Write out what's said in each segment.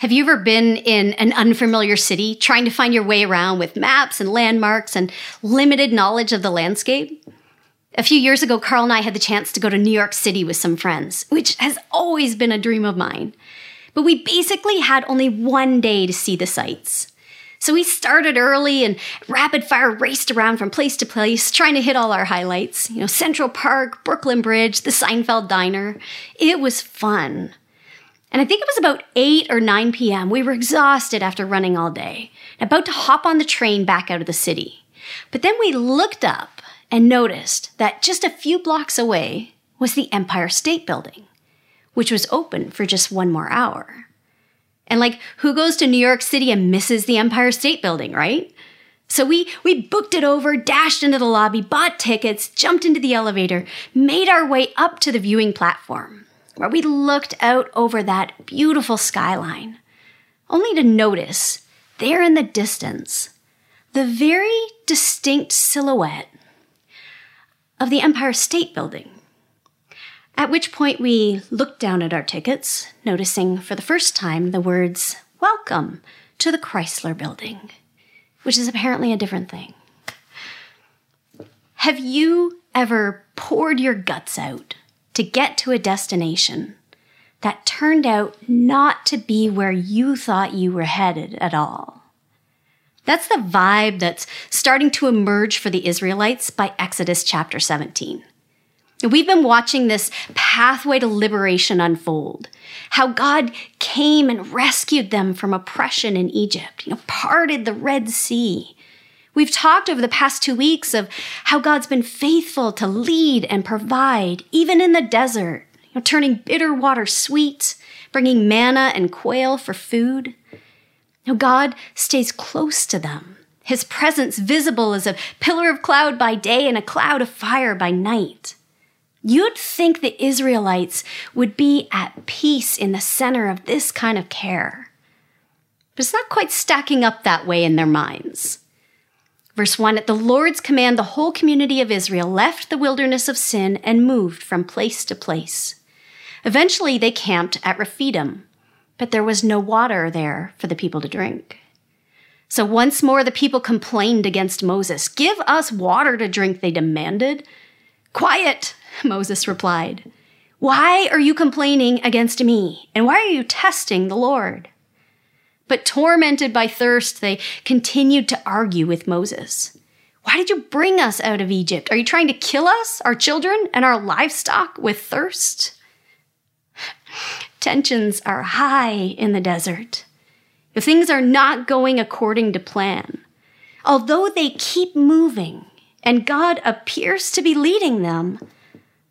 Have you ever been in an unfamiliar city trying to find your way around with maps and landmarks and limited knowledge of the landscape? A few years ago, Carl and I had the chance to go to New York City with some friends, which has always been a dream of mine. But we basically had only one day to see the sights. So we started early and rapid fire raced around from place to place, trying to hit all our highlights. You know, Central Park, Brooklyn Bridge, the Seinfeld Diner. It was fun. And I think it was about 8 or 9 p.m. We were exhausted after running all day, about to hop on the train back out of the city. But then we looked up and noticed that just a few blocks away was the Empire State Building, which was open for just one more hour. And like, who goes to New York City and misses the Empire State Building, right? So we, we booked it over, dashed into the lobby, bought tickets, jumped into the elevator, made our way up to the viewing platform where we looked out over that beautiful skyline, only to notice, there in the distance, the very distinct silhouette of the Empire State Building. At which point we looked down at our tickets, noticing for the first time the words, Welcome to the Chrysler Building, which is apparently a different thing. Have you ever poured your guts out to get to a destination that turned out not to be where you thought you were headed at all. That's the vibe that's starting to emerge for the Israelites by Exodus chapter 17. We've been watching this pathway to liberation unfold. How God came and rescued them from oppression in Egypt, you know, parted the Red Sea, We've talked over the past two weeks of how God's been faithful to lead and provide, even in the desert, you know, turning bitter water sweet, bringing manna and quail for food. Now, God stays close to them, His presence visible as a pillar of cloud by day and a cloud of fire by night. You'd think the Israelites would be at peace in the center of this kind of care. But it's not quite stacking up that way in their minds. Verse 1 At the Lord's command, the whole community of Israel left the wilderness of sin and moved from place to place. Eventually, they camped at Rephidim, but there was no water there for the people to drink. So once more, the people complained against Moses. Give us water to drink, they demanded. Quiet, Moses replied. Why are you complaining against me? And why are you testing the Lord? But tormented by thirst, they continued to argue with Moses. Why did you bring us out of Egypt? Are you trying to kill us, our children, and our livestock with thirst? Tensions are high in the desert. If things are not going according to plan, although they keep moving and God appears to be leading them,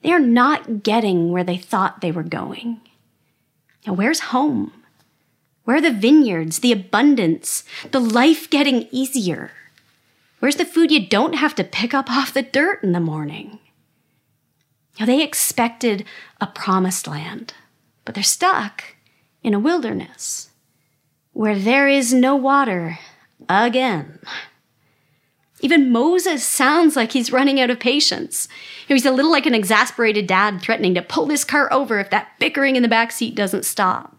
they are not getting where they thought they were going. Now, where's home? Where are the vineyards, the abundance, the life getting easier? Where's the food you don't have to pick up off the dirt in the morning? Now, they expected a promised land, but they're stuck in a wilderness where there is no water again. Even Moses sounds like he's running out of patience. He's a little like an exasperated dad threatening to pull this car over if that bickering in the back seat doesn't stop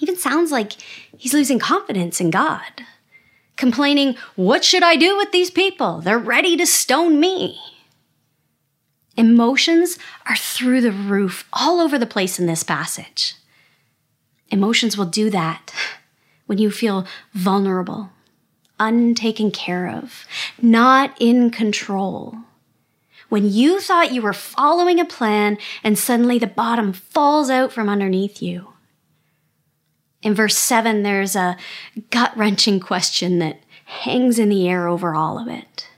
even sounds like he's losing confidence in God, complaining, What should I do with these people? They're ready to stone me. Emotions are through the roof all over the place in this passage. Emotions will do that when you feel vulnerable, untaken care of, not in control. When you thought you were following a plan and suddenly the bottom falls out from underneath you. In verse 7, there's a gut wrenching question that hangs in the air over all of it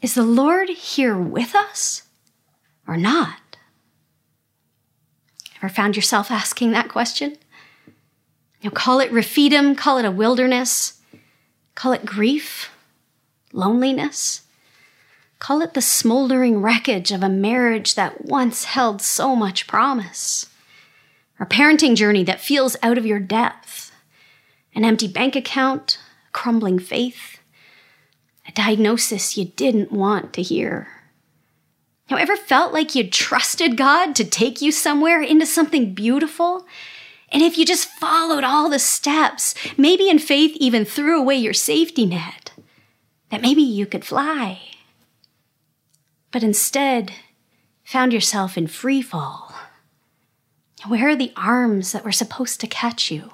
Is the Lord here with us or not? Ever found yourself asking that question? You know, call it Rephidim, call it a wilderness, call it grief, loneliness, call it the smoldering wreckage of a marriage that once held so much promise a parenting journey that feels out of your depth, an empty bank account, crumbling faith, a diagnosis you didn't want to hear. Have ever felt like you'd trusted God to take you somewhere into something beautiful, And if you just followed all the steps, maybe in faith even threw away your safety net, that maybe you could fly. But instead, found yourself in free fall. Where are the arms that were supposed to catch you?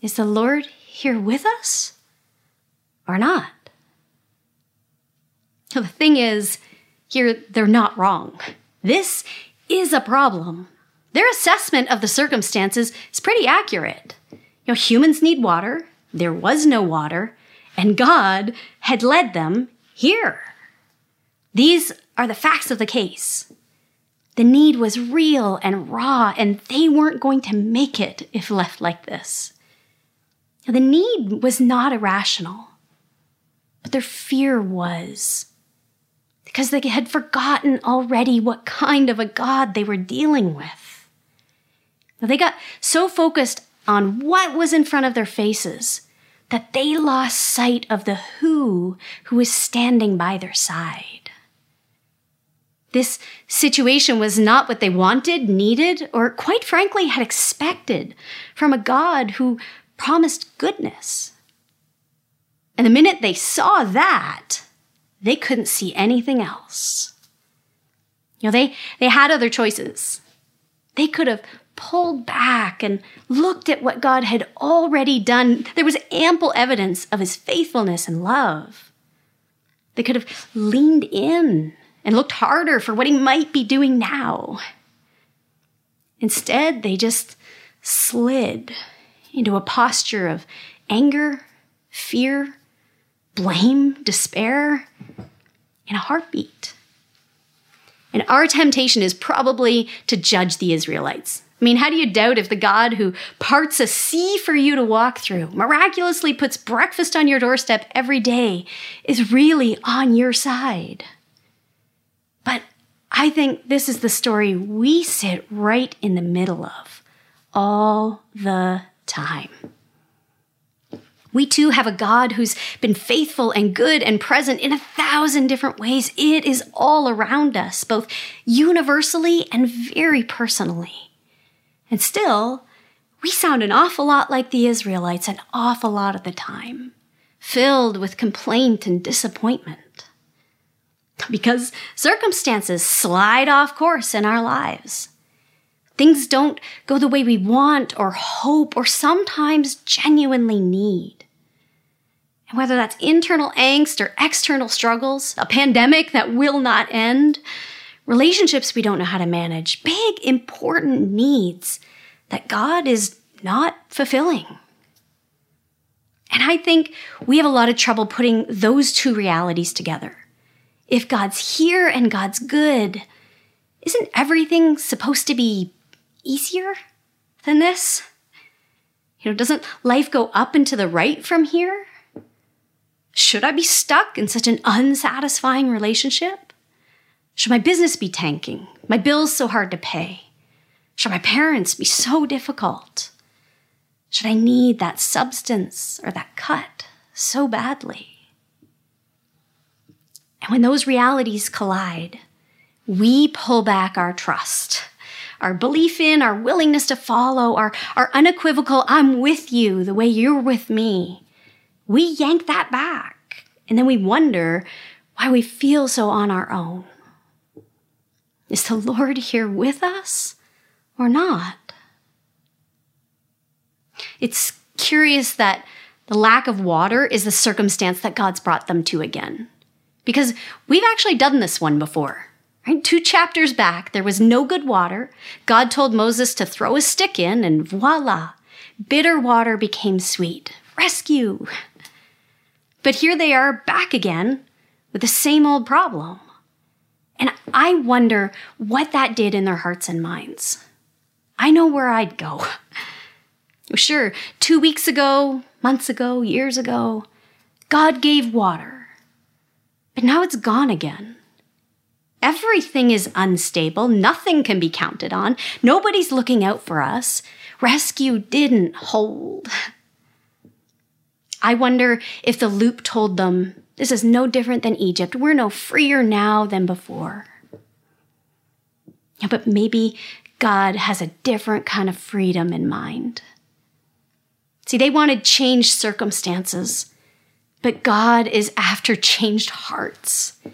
Is the Lord here with us or not? The thing is, here they're not wrong. This is a problem. Their assessment of the circumstances is pretty accurate. You know, humans need water, there was no water, and God had led them here. These are the facts of the case. The need was real and raw, and they weren't going to make it if left like this. The need was not irrational, but their fear was because they had forgotten already what kind of a God they were dealing with. Now, they got so focused on what was in front of their faces that they lost sight of the who who was standing by their side. This situation was not what they wanted, needed, or quite frankly had expected from a God who promised goodness. And the minute they saw that, they couldn't see anything else. You know, they, they had other choices. They could have pulled back and looked at what God had already done. There was ample evidence of his faithfulness and love. They could have leaned in and looked harder for what he might be doing now. Instead, they just slid into a posture of anger, fear, blame, despair in a heartbeat. And our temptation is probably to judge the Israelites. I mean, how do you doubt if the God who parts a sea for you to walk through, miraculously puts breakfast on your doorstep every day, is really on your side? But I think this is the story we sit right in the middle of all the time. We too have a God who's been faithful and good and present in a thousand different ways. It is all around us, both universally and very personally. And still, we sound an awful lot like the Israelites an awful lot of the time, filled with complaint and disappointment. Because circumstances slide off course in our lives. Things don't go the way we want or hope or sometimes genuinely need. And whether that's internal angst or external struggles, a pandemic that will not end, relationships we don't know how to manage, big, important needs that God is not fulfilling. And I think we have a lot of trouble putting those two realities together. If God's here and God's good, isn't everything supposed to be easier than this? You know, doesn't life go up and to the right from here? Should I be stuck in such an unsatisfying relationship? Should my business be tanking? My bills so hard to pay? Should my parents be so difficult? Should I need that substance or that cut so badly? And when those realities collide, we pull back our trust our belief in, our willingness to follow, our, our unequivocal, I'm with you the way you're with me. We yank that back. And then we wonder why we feel so on our own. Is the Lord here with us or not? It's curious that the lack of water is the circumstance that God's brought them to again. Because we've actually done this one before. Right? Two chapters back, there was no good water. God told Moses to throw a stick in, and voila, bitter water became sweet. Rescue! But here they are back again with the same old problem. And I wonder what that did in their hearts and minds. I know where I'd go. Sure, two weeks ago, months ago, years ago, God gave water. But now it's gone again. Everything is unstable. Nothing can be counted on. Nobody's looking out for us. Rescue didn't hold. I wonder if the loop told them this is no different than Egypt. We're no freer now than before. But maybe God has a different kind of freedom in mind. See, they wanted changed circumstances, but God is after changed hearts. You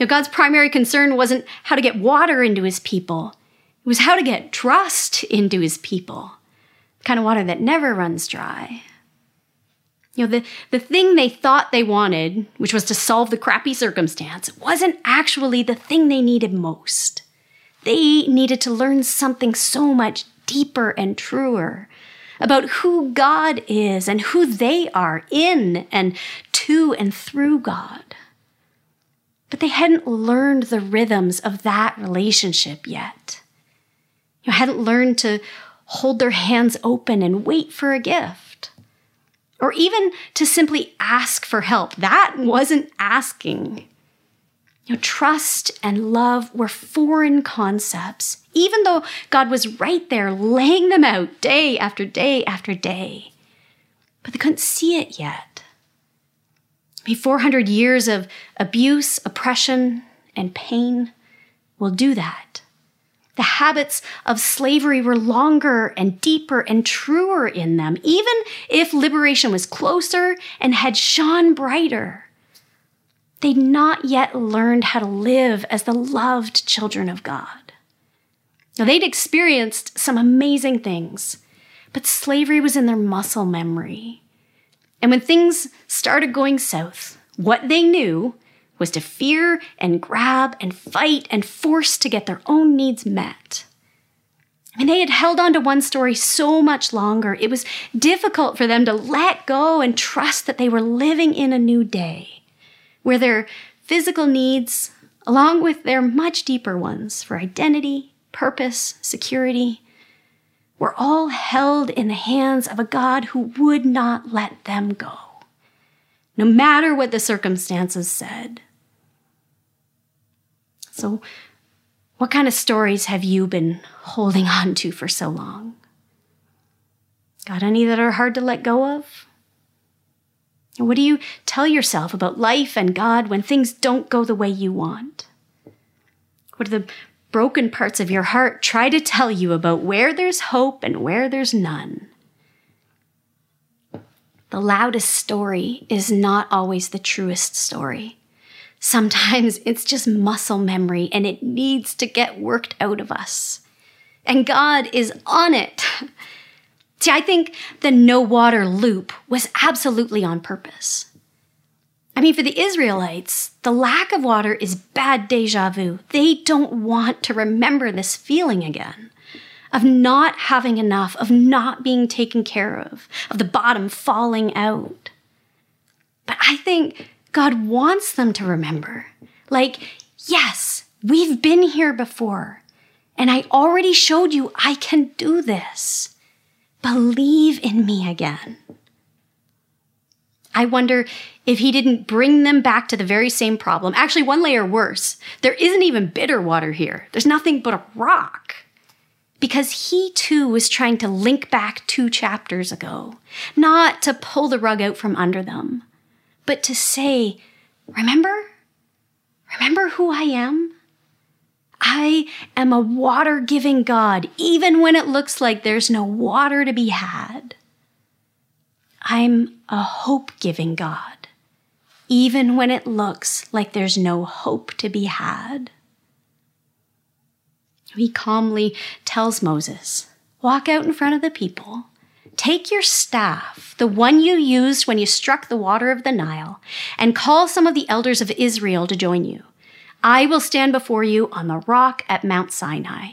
know, God's primary concern wasn't how to get water into his people, it was how to get trust into his people, the kind of water that never runs dry. You know, the, the thing they thought they wanted, which was to solve the crappy circumstance, wasn't actually the thing they needed most. They needed to learn something so much deeper and truer about who God is and who they are in and to and through God. But they hadn't learned the rhythms of that relationship yet. You hadn't learned to hold their hands open and wait for a gift. Or even to simply ask for help. That wasn't asking. You know, trust and love were foreign concepts, even though God was right there laying them out day after day after day. But they couldn't see it yet. Maybe 400 years of abuse, oppression, and pain will do that. The habits of slavery were longer and deeper and truer in them, even if liberation was closer and had shone brighter. They'd not yet learned how to live as the loved children of God. Now, they'd experienced some amazing things, but slavery was in their muscle memory. And when things started going south, what they knew was to fear and grab and fight and force to get their own needs met. I mean, they had held on to one story so much longer, it was difficult for them to let go and trust that they were living in a new day where their physical needs, along with their much deeper ones for identity, purpose, security, were all held in the hands of a God who would not let them go, no matter what the circumstances said. So, what kind of stories have you been holding on to for so long? Got any that are hard to let go of? What do you tell yourself about life and God when things don't go the way you want? What are the broken parts of your heart try to tell you about where there's hope and where there's none? The loudest story is not always the truest story. Sometimes it's just muscle memory and it needs to get worked out of us. And God is on it. See, I think the no water loop was absolutely on purpose. I mean, for the Israelites, the lack of water is bad deja vu. They don't want to remember this feeling again of not having enough, of not being taken care of, of the bottom falling out. But I think God wants them to remember like, yes, we've been here before, and I already showed you I can do this. Believe in me again. I wonder if he didn't bring them back to the very same problem. Actually, one layer worse. There isn't even bitter water here, there's nothing but a rock. Because he too was trying to link back two chapters ago, not to pull the rug out from under them, but to say, Remember? Remember who I am? I am a water giving God, even when it looks like there's no water to be had. I'm a hope giving God, even when it looks like there's no hope to be had. He calmly tells Moses, Walk out in front of the people. Take your staff, the one you used when you struck the water of the Nile, and call some of the elders of Israel to join you. I will stand before you on the rock at Mount Sinai.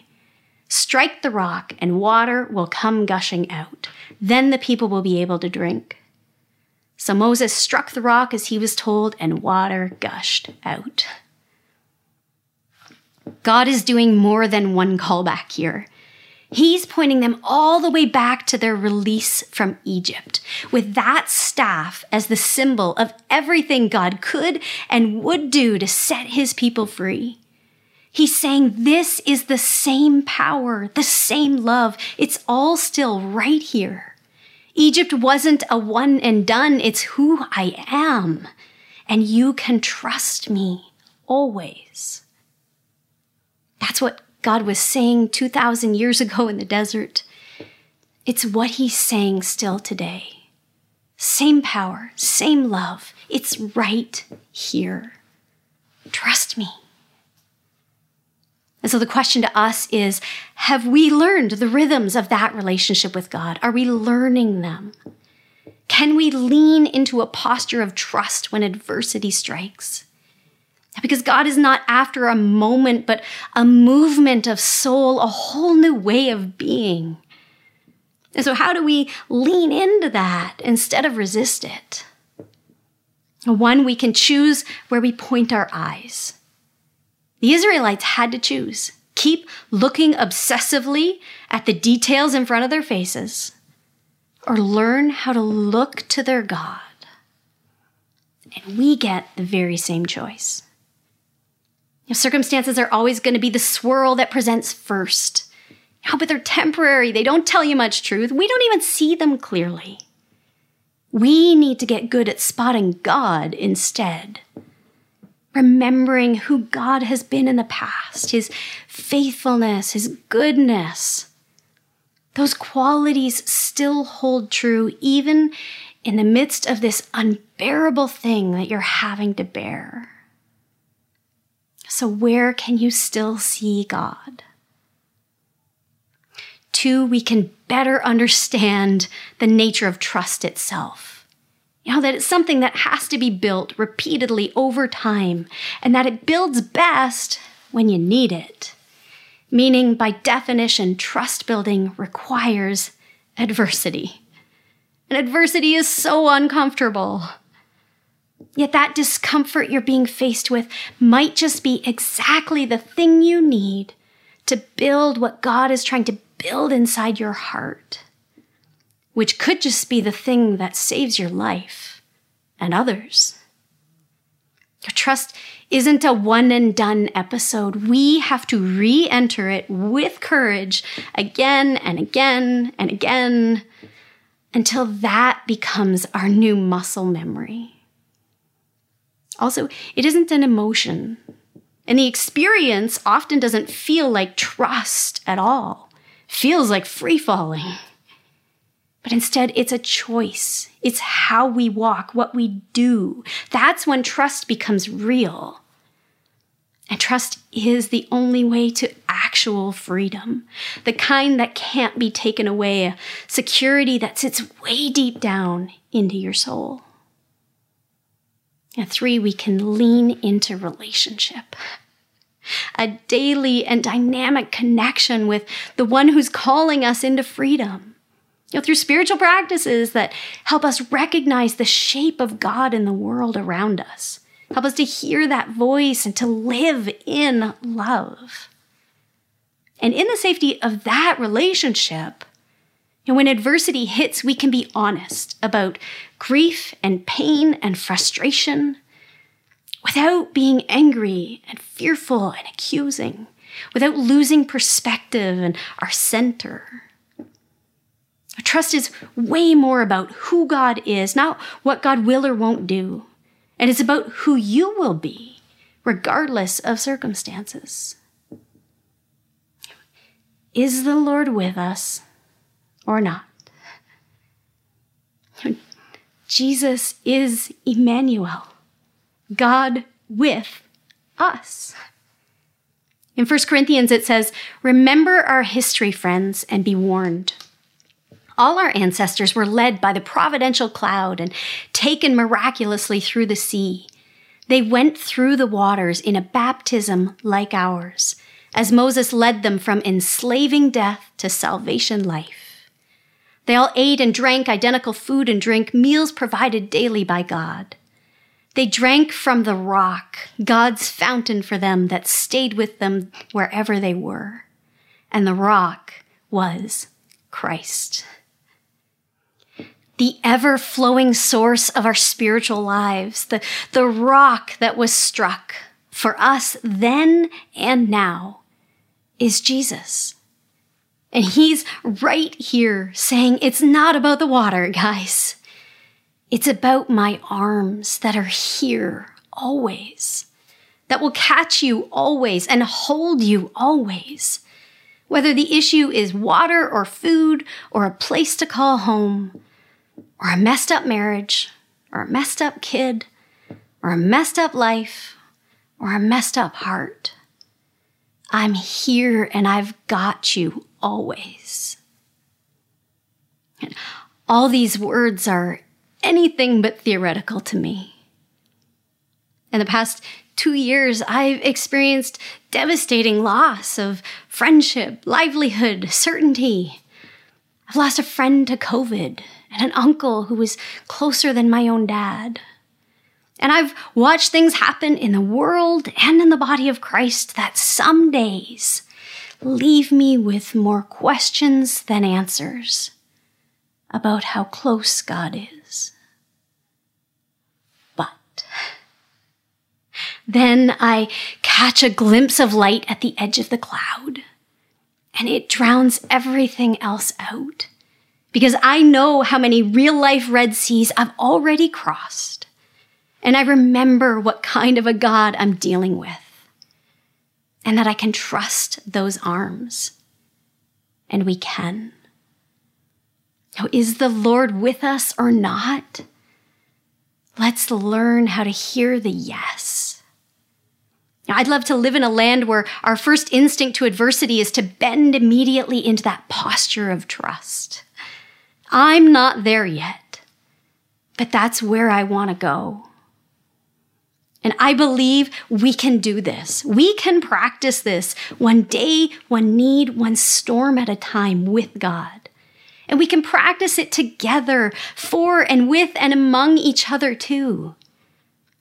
Strike the rock, and water will come gushing out. Then the people will be able to drink. So Moses struck the rock as he was told, and water gushed out. God is doing more than one callback here. He's pointing them all the way back to their release from Egypt, with that staff as the symbol of everything God could and would do to set his people free. He's saying this is the same power, the same love. It's all still right here. Egypt wasn't a one and done, it's who I am. And you can trust me always. That's what God was saying 2,000 years ago in the desert. It's what he's saying still today. Same power, same love. It's right here. Trust me. And so the question to us is Have we learned the rhythms of that relationship with God? Are we learning them? Can we lean into a posture of trust when adversity strikes? Because God is not after a moment, but a movement of soul, a whole new way of being. And so, how do we lean into that instead of resist it? One, we can choose where we point our eyes. The Israelites had to choose keep looking obsessively at the details in front of their faces, or learn how to look to their God. And we get the very same choice. circumstances are always going to be the swirl that presents first. Oh, but they're temporary. They don't tell you much truth. We don't even see them clearly. We need to get good at spotting God instead. Remembering who God has been in the past, his faithfulness, his goodness. Those qualities still hold true even in the midst of this unbearable thing that you're having to bear. So, where can you still see God? Two, we can better understand the nature of trust itself. You know, that it's something that has to be built repeatedly over time, and that it builds best when you need it. Meaning, by definition, trust building requires adversity. And adversity is so uncomfortable. Yet that discomfort you're being faced with might just be exactly the thing you need to build what God is trying to build inside your heart, which could just be the thing that saves your life and others. Your trust isn't a one and done episode. We have to re enter it with courage again and again and again until that becomes our new muscle memory. Also, it isn't an emotion, and the experience often doesn't feel like trust at all feels like free falling. But instead, it's a choice. It's how we walk, what we do. That's when trust becomes real. And trust is the only way to actual freedom, the kind that can't be taken away, a security that sits way deep down into your soul. And three, we can lean into relationship a daily and dynamic connection with the one who's calling us into freedom. You know, through spiritual practices that help us recognize the shape of God in the world around us, help us to hear that voice and to live in love. And in the safety of that relationship, you know, when adversity hits, we can be honest about grief and pain and frustration without being angry and fearful and accusing, without losing perspective and our center. Trust is way more about who God is, not what God will or won't do. And it's about who you will be, regardless of circumstances. Is the Lord with us or not? Jesus is Emmanuel. God with us. In 1 Corinthians, it says, Remember our history, friends, and be warned. All our ancestors were led by the providential cloud and taken miraculously through the sea. They went through the waters in a baptism like ours, as Moses led them from enslaving death to salvation life. They all ate and drank identical food and drink, meals provided daily by God. They drank from the rock, God's fountain for them that stayed with them wherever they were. And the rock was Christ. The ever flowing source of our spiritual lives, the, the rock that was struck for us then and now is Jesus. And he's right here saying, it's not about the water, guys. It's about my arms that are here always, that will catch you always and hold you always. Whether the issue is water or food or a place to call home, or a messed up marriage, or a messed up kid, or a messed up life, or a messed up heart. I'm here and I've got you always. All these words are anything but theoretical to me. In the past two years, I've experienced devastating loss of friendship, livelihood, certainty. I've lost a friend to COVID and an uncle who was closer than my own dad. And I've watched things happen in the world and in the body of Christ that some days leave me with more questions than answers about how close God is. But then I catch a glimpse of light at the edge of the cloud, and it drowns everything else out because I know how many real life Red Seas I've already crossed and I remember what kind of a God I'm dealing with. And that I can trust those arms. And we can. Now, is the Lord with us or not? Let's learn how to hear the yes. Now, I'd love to live in a land where our first instinct to adversity is to bend immediately into that posture of trust. I'm not there yet, but that's where I want to go. And I believe we can do this. We can practice this one day, one need, one storm at a time with God. And we can practice it together for and with and among each other too.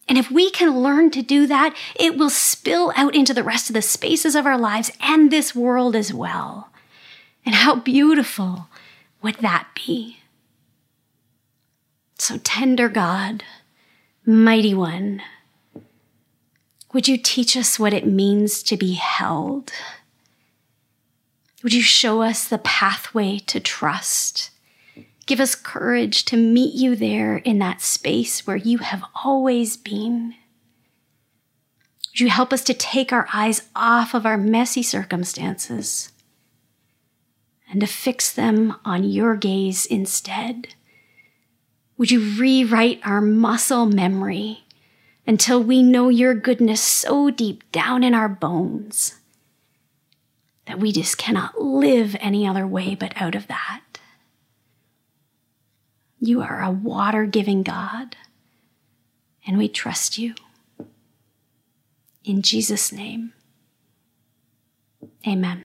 And if we can learn to do that, it will spill out into the rest of the spaces of our lives and this world as well. And how beautiful would that be? So, tender God, mighty one, would you teach us what it means to be held? Would you show us the pathway to trust? Give us courage to meet you there in that space where you have always been. Would you help us to take our eyes off of our messy circumstances and to fix them on your gaze instead? Would you rewrite our muscle memory until we know your goodness so deep down in our bones that we just cannot live any other way but out of that. You are a water giving God, and we trust you. In Jesus' name, amen.